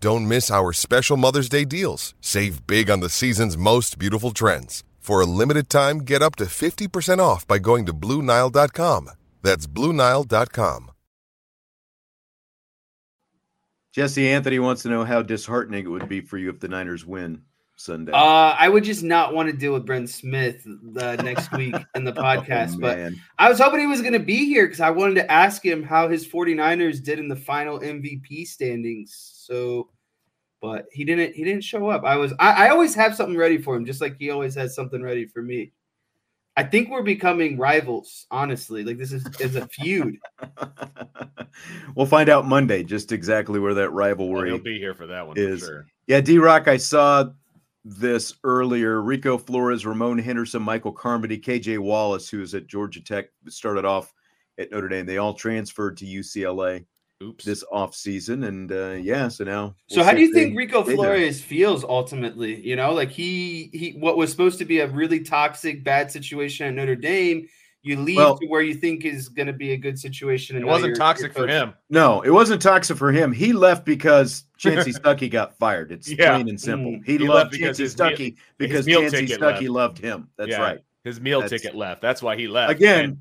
Don't miss our special Mother's Day deals. Save big on the season's most beautiful trends. For a limited time, get up to 50% off by going to BlueNile.com. That's BlueNile.com. Jesse Anthony wants to know how disheartening it would be for you if the Niners win Sunday. Uh, I would just not want to deal with Brent Smith the next week in the podcast. Oh, but. I was hoping he was going to be here because I wanted to ask him how his 49ers did in the final MVP standings. So, but he didn't. He didn't show up. I was. I, I always have something ready for him, just like he always has something ready for me. I think we're becoming rivals. Honestly, like this is is a feud. we'll find out Monday just exactly where that Well, rivalry he'll be here for that one is. for sure. Yeah, D Rock, I saw this earlier. Rico Flores, Ramon Henderson, Michael Carmody, KJ Wallace, who is at Georgia Tech, started off at Notre Dame. They all transferred to UCLA Oops. this offseason. And uh, yeah, so now. So we'll how do you if they- think Rico they do. Flores feels ultimately? You know, like he he what was supposed to be a really toxic bad situation at Notre Dame, you leave Well- to where you think is going to be a good situation. It and now wasn't you're- toxic you're for him. No, it wasn't toxic for him. He left because Chansi Stuckey got fired. It's Yeah. plain and simple. Mm. He, He loved left because Chansi his Stuckey because meal Chansi ticket Stuckey loved him. That's Yeah. right. His meal That's- ticket left. That's why he left. Again, And-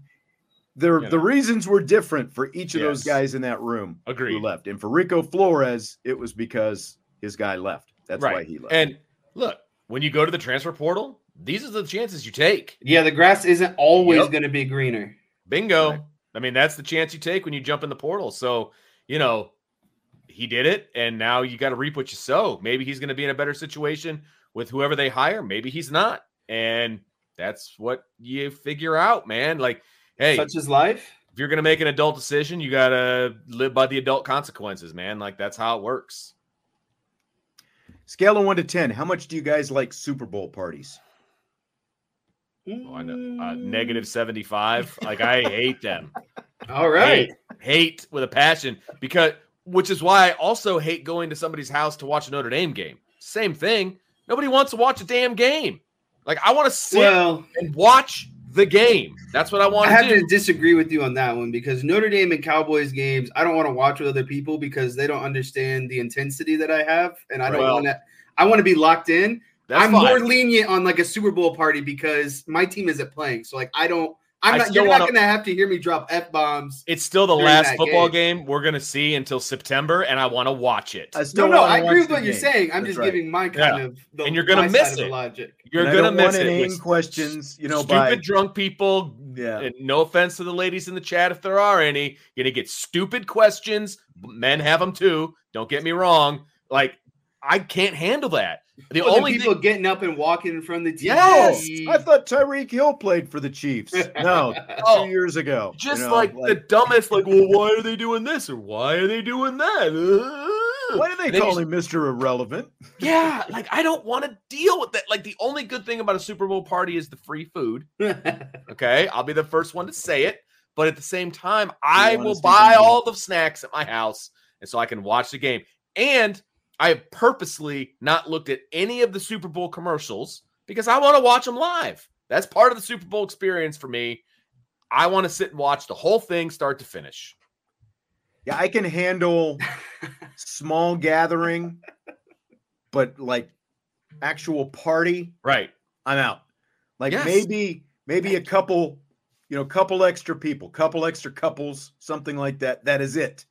the you the know. reasons were different for each of those guys in that room Agreed. who left. And for Rico Flores, it was because his guy left. That's why he left. And look, when you go to the transfer portal, these are the chances you take. Yeah, the grass isn't always Yep. going to be greener. Bingo. Right. I mean, that's the chance you take when you jump in the portal. So, you know, he did it, and now you got to reap what you sow. Maybe he's going to be in a better situation with whoever they hire. Maybe he's not. And that's what you figure out, man. Like, hey, Such is life. if you're going to make an adult decision, you got to live by the adult consequences, man. Like, that's how it works. Scale of one to ten, how much do you guys like Super Bowl parties? Oh, I know. Uh, negative 75. Like, I hate them. All right. hate, hate with a passion because which is why I also hate going to somebody's house to watch a Notre Dame game. Same thing. Nobody wants to watch a damn game. Like I want to sit Well, and watch the game. That's what I want. I want have to to disagree with you on that one because Notre Dame and Cowboys games, I don't want to watch with other people because they don't understand the intensity that I have, and I don't Well, want to. I want to be locked in. That's I'm fine. more lenient on like a Super Bowl party because my team isn't playing. So like I don't. I'm not. You're not wanna- going to have to hear me drop f bombs. It's still the last football game. game. we're gonna see until September, and I want to watch it. I No, still no, wanna I agree with the what you're game. saying. I'm That's just right. giving my kind Yeah. of the, And you're gonna miss the it. logic. You're And gonna don't want miss it. questions, you know, stupid by drunk people. Yeah. And no offense to the ladies in the chat if there are any. You're gonna get stupid questions. Men have them too. Don't get me wrong. Like I can't handle that. The Well, the only people thing, getting up and walking in front of the TV. Yes! I thought Tyreek Hill played for the Chiefs. No, Oh, two years ago. you just know, like, the dumbest, like, well, why are they doing this or why are they doing that? why do they And call you- him Mister Irrelevant? Yeah, like I don't want to deal with that. Like the only good thing about a Super Bowl party is the free food. Okay, I'll be the first one to say it. But at the same time, I will buy all the snacks at my house, and so I can watch the game. And I have purposely not looked at any of the Super Bowl commercials because I want to watch them live. That's part of the Super Bowl experience for me. I want to sit and watch the whole thing start to finish. Yeah, I can handle small gathering, but like actual party, Right. I'm out. Like Yes. maybe maybe a couple, you know, couple extra people, couple extra couples, something like that. That is it.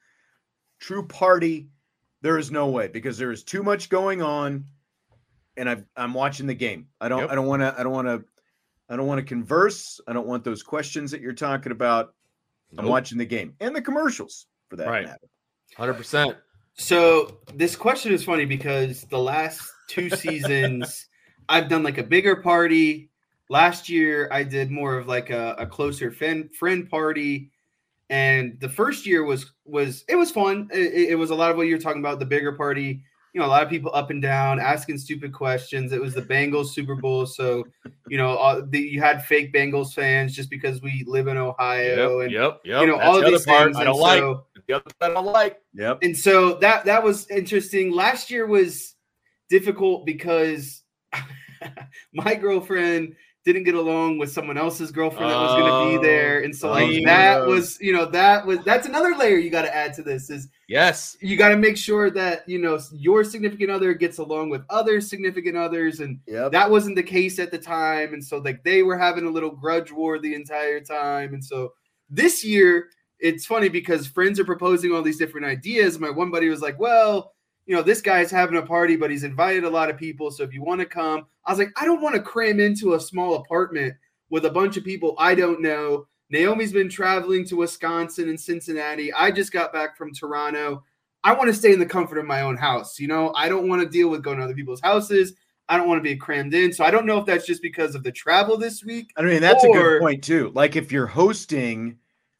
True party, there is no way because there is too much going on, and I've, I'm watching the game. I don't Yep. I don't want to I don't want to I don't want to converse. I don't want those questions that you're talking about. I'm watching the game and the commercials for that Right. matter. Hundred percent. So this question is funny because the last two seasons I've done like a bigger party. Last year I did more of like a, a closer friend friend party. And the first year was was it was fun. It, it was a lot of what you're talking about, the bigger party. You know, a lot of people up and down asking stupid questions. It was the Bengals Super Bowl, so you know, all the, you had fake Bengals fans just because we live in Ohio, Yep. and Yep. Yep. you know That's all the of other these part things. I and don't like. so- The other part I don't like. Yep. and so that that was interesting. Last year was difficult because my girlfriend didn't get along with someone else's girlfriend that was going to Oh, be there, and so oh, like yeah. that was you know that was that's another layer you got to add to this is Yes. you got to make sure that you know your significant other gets along with other significant others and Yep. that wasn't the case at the time and so like they were having a little grudge war the entire time and so this year it's funny because friends are proposing all these different ideas my one buddy was like well you know this guy's having a party but he's invited a lot of people so if you want to come i was like i don't want to cram into a small apartment with a bunch of people i don't know naomi's been traveling to wisconsin and cincinnati i just got back from toronto i want to stay in the comfort of my own house you know i don't want to deal with going to other people's houses I don't want to be crammed in. So I don't know if that's just because of the travel this week. I mean, that's a good point too. Like if you're hosting,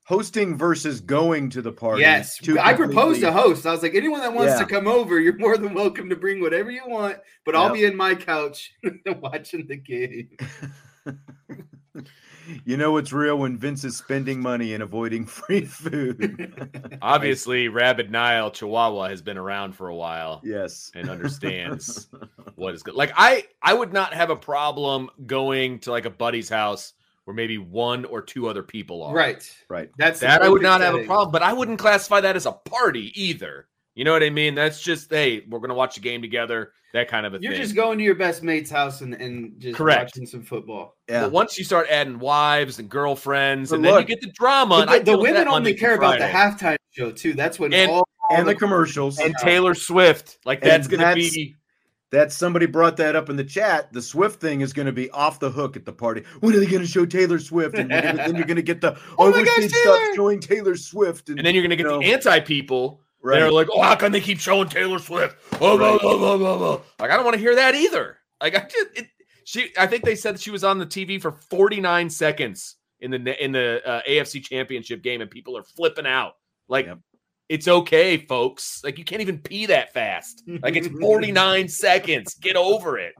hosting versus going to the party. Yes, two I proposed completely- a host. I was like, anyone that wants Yeah. to come over, you're more than welcome to bring whatever you want. But I'll be in my couch watching the game. You know what's real when Vince is spending money and avoiding free food. Obviously, Rabid Nile Chihuahua has been around for a while yes. and understands what is good. Like I, I would not have a problem going to like a buddy's house where maybe one or two other people are. Right. Right. That's That I would perfect not have a problem, but I wouldn't classify that as a party either. You know what I mean? That's just hey, we're gonna watch a game together, that kind of a thing. You're thing. just going to your best mate's house and, and just Correct. watching some football. Yeah. But once you start adding wives and girlfriends, But and then you get the drama, and the, the deal with that women only care about the halftime show too. That's when And- all, and the commercials. and Taylor Swift. Like And that's gonna that's- be That somebody brought that up in the chat. The Swift thing is going to be off the hook at the party. When are they going to show Taylor Swift? And you're gonna- then you're going to get the Oh oh, my my gosh, gosh, Taylor!" showing Taylor Swift. and then you're gonna get you the anti people that right. are like, oh, how can they keep showing Taylor Swift? Oh, blah, Right. blah, blah, blah, blah. Like I don't want to hear that either. Like I just it, she. I think they said that she was on the TV for 49 seconds in the in the uh, AFC Championship game, and people are flipping out. Like Yep. It's okay, folks. Like you can't even pee that fast. Like it's 49 seconds. Get over it.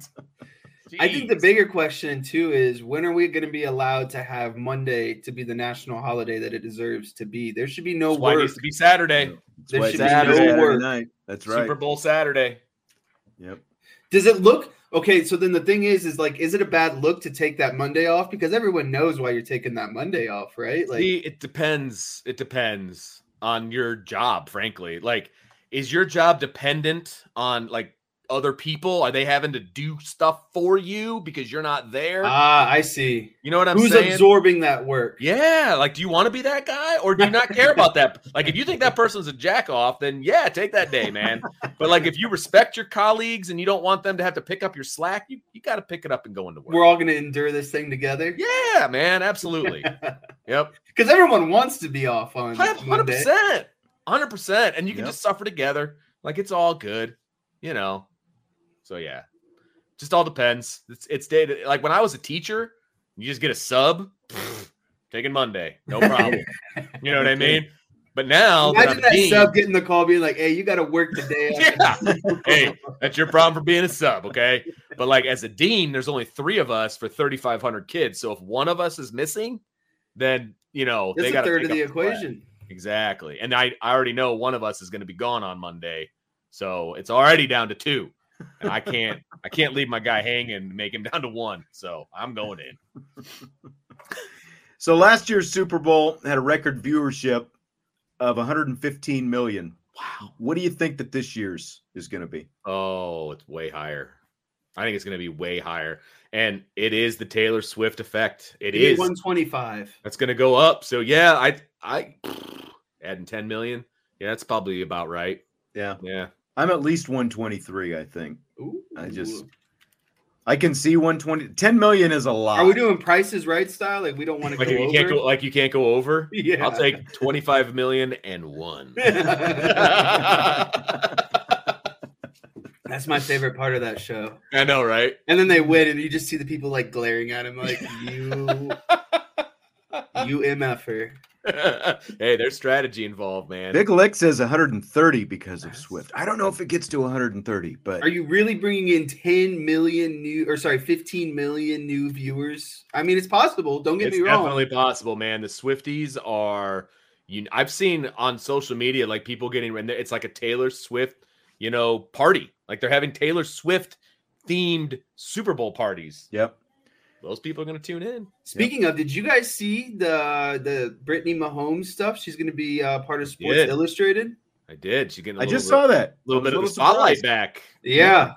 I think the bigger question too is when are we going to be allowed to have Monday to be the national holiday that it deserves to be? There should be no That's why it work. needs to be Saturday. That's there should it's be no Saturday work. night. That's right. Super Bowl Saturday. Yep. Does it look okay? So then the thing is, is like, is it a bad look to take that Monday off? Because everyone knows why you're taking that Monday off, right? Like, See, it depends. It depends on your job, frankly. Like, is your job dependent on like other people? Are they having to do stuff for you because you're not there? ah, I see. you know what I'm Who's saying? absorbing that work? yeah, like, do you want to be that guy, or do you not care about that? Like, if you think that person's a jack off, then yeah, take that day, man. But like, if you respect your colleagues and you don't want them to have to pick up your slack, you you got to pick it up and go into work. We're all going to endure this thing together. yeah, man, absolutely. Yep. Because everyone wants to be off on Hundred Monday. percent, hundred percent, and you can Yep. just suffer together. Like it's all good, you know. So yeah, just all depends. It's it's day like when I was a teacher, you just get a sub, pfft, taking Monday, no problem. you know what I mean? But now Imagine I'm that dean- sub getting the call, being like, "Hey, you got to work today." yeah. Hey, that's your problem for being a sub, okay? But like as a dean, there's only three of us for 3,500 kids. So if one of us is missing, then you know it's they a third of the equation. Exactly, and I I already know one of us is going to be gone on Monday, so it's already down to two, and I can't I can't leave my guy hanging and make him down to one. So I'm going in. So last year's Super Bowl had a record viewership of 115 million. Wow. What do you think that this year's is going to be? Oh, it's way higher. I think it's going to be way higher, and it is the Taylor Swift effect. It Maybe is. 125. That's going to go up. So yeah, I I adding 10 million. Yeah, that's probably about right. Yeah. Yeah. I'm at least 123, I think. Ooh. I just I can see 120 10 million is a lot. Are we doing prices right style? Like we don't want to Like go you over. can't go like you can't go over. Yeah. I'll take 25 million and one. That's my favorite part of that show. I know, right? And then they win, and you just see the people like glaring at him, like you, you mf'er. hey, there's strategy involved, man. Big Lick says 130 because of Swift. I don't know if it gets to 130, but Are you really bringing in 10 million new, or sorry, 15 million new viewers? I mean, it's possible. Don't get it's me wrong. definitely possible, man. The Swifties are you I've seen on social media like people getting and it's like a Taylor Swift, you know, party. Like they're having Taylor Swift themed Super Bowl parties. Yep. Those people are going to tune in. Speaking of, did you guys see the the Brittany Mahomes stuff? She's going to be uh, part of Sports Did. Illustrated. I did. She's getting a I little just bit- saw that. little I bit of the a spotlight surprised. back. Yeah.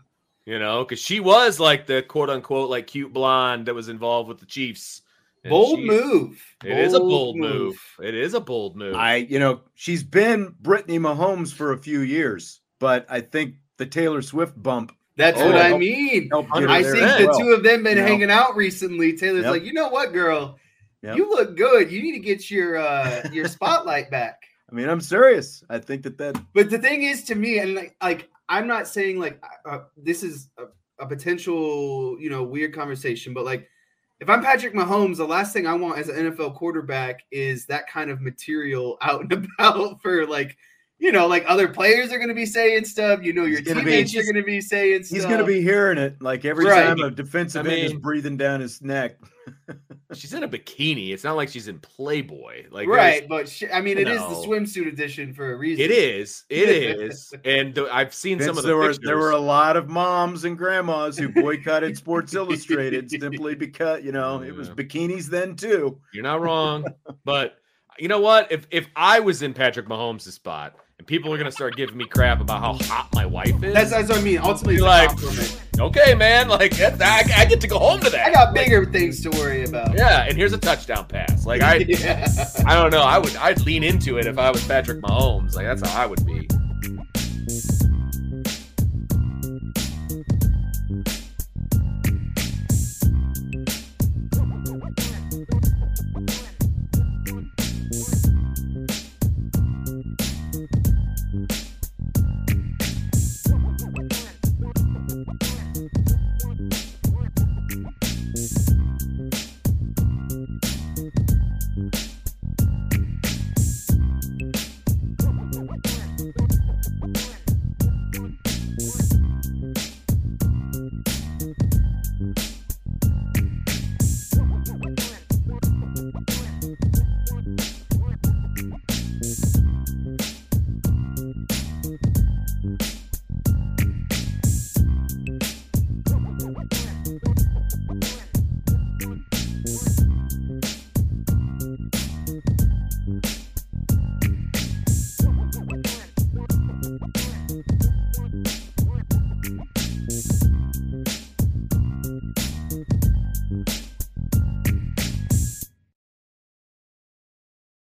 You know, because she was like the quote unquote like cute blonde that was involved with the Chiefs. And Bold she- move. It is a Bold bold move. move. It is a bold move. I, you know, she's been Brittany Mahomes for a few years, but I think the Taylor Swift bump. That's Oh, what I help- mean. I think the well. two of them been You know? hanging out recently. Taylor's Yep. like, you know what, girl, Yep. you look good. You need to get your uh your spotlight back. I mean, I'm serious. I think that that But the thing is, to me, and like, like I'm not saying like uh, this is a, a potential, you know, weird conversation, but like, if I'm Patrick Mahomes, the last thing I want as an NFL quarterback is that kind of material out and about for like, you know, like other players are going to be saying stuff. You know, your He's gonna be- teammates are going to be saying stuff. he's going to be hearing it like every Right. time a defensive I end is breathing down his neck. she's in a bikini. It's not like she's in Playboy. Like right, but sh- I mean, it is the swimsuit edition for a reason. It is. It is. And the, I've seen some of the there were there were a lot of moms and grandmas who boycotted Sports Illustrated simply because you know it was bikinis then too. You're not wrong, but you know what? If if I was in Patrick Mahomes' spot and people are gonna start giving me crap about how hot my wife is, That's, that's what I mean. Ultimately, it's You're a like- okay, man. Like that, I, I get to go home to that. I got Like, bigger things to worry about. yeah, and here's a touchdown pass. Like I, Yeah. I don't know. I would I'd lean into it if I was Patrick Mahomes. Like that's how I would be.